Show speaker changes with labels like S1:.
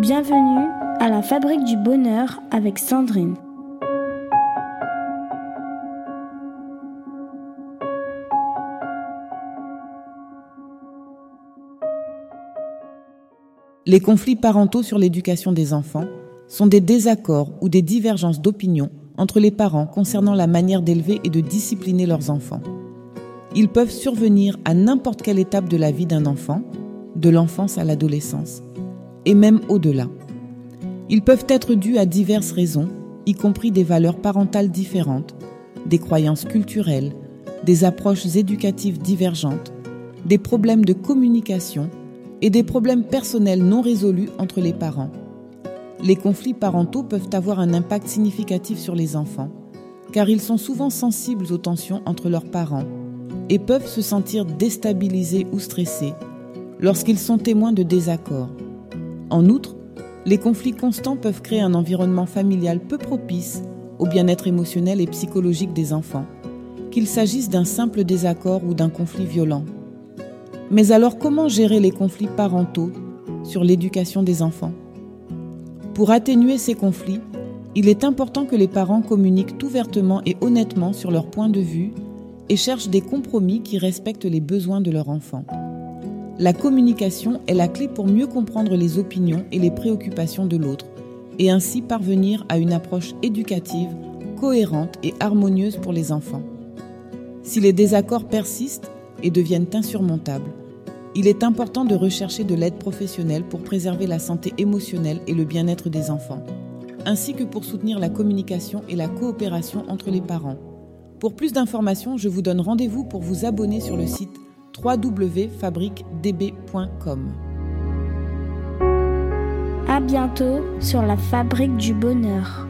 S1: Bienvenue à la Fabrique du Bonheur avec Sandrine.
S2: Les conflits parentaux sur l'éducation des enfants sont des désaccords ou des divergences d'opinion entre les parents concernant la manière d'élever et de discipliner leurs enfants. Ils peuvent survenir à n'importe quelle étape de la vie d'un enfant, de l'enfance à l'adolescence, et même au-delà. Ils peuvent être dus à diverses raisons, y compris des valeurs parentales différentes, des croyances culturelles, des approches éducatives divergentes, des problèmes de communication et des problèmes personnels non résolus entre les parents. Les conflits parentaux peuvent avoir un impact significatif sur les enfants, car ils sont souvent sensibles aux tensions entre leurs parents et peuvent se sentir déstabilisés ou stressés lorsqu'ils sont témoins de désaccords. En outre, les conflits constants peuvent créer un environnement familial peu propice au bien-être émotionnel et psychologique des enfants, qu'il s'agisse d'un simple désaccord ou d'un conflit violent. Mais alors comment gérer les conflits parentaux sur l'éducation des enfants? Pour atténuer ces conflits, il est important que les parents communiquent ouvertement et honnêtement sur leur point de vue et cherchent des compromis qui respectent les besoins de leur enfant. La communication est la clé pour mieux comprendre les opinions et les préoccupations de l'autre et ainsi parvenir à une approche éducative, cohérente et harmonieuse pour les enfants. Si les désaccords persistent et deviennent insurmontables, il est important de rechercher de l'aide professionnelle pour préserver la santé émotionnelle et le bien-être des enfants, ainsi que pour soutenir la communication et la coopération entre les parents. Pour plus d'informations, je vous donne rendez-vous pour vous abonner sur le site www.fabriquedb.com.
S1: À bientôt sur la Fabrique du Bonheur.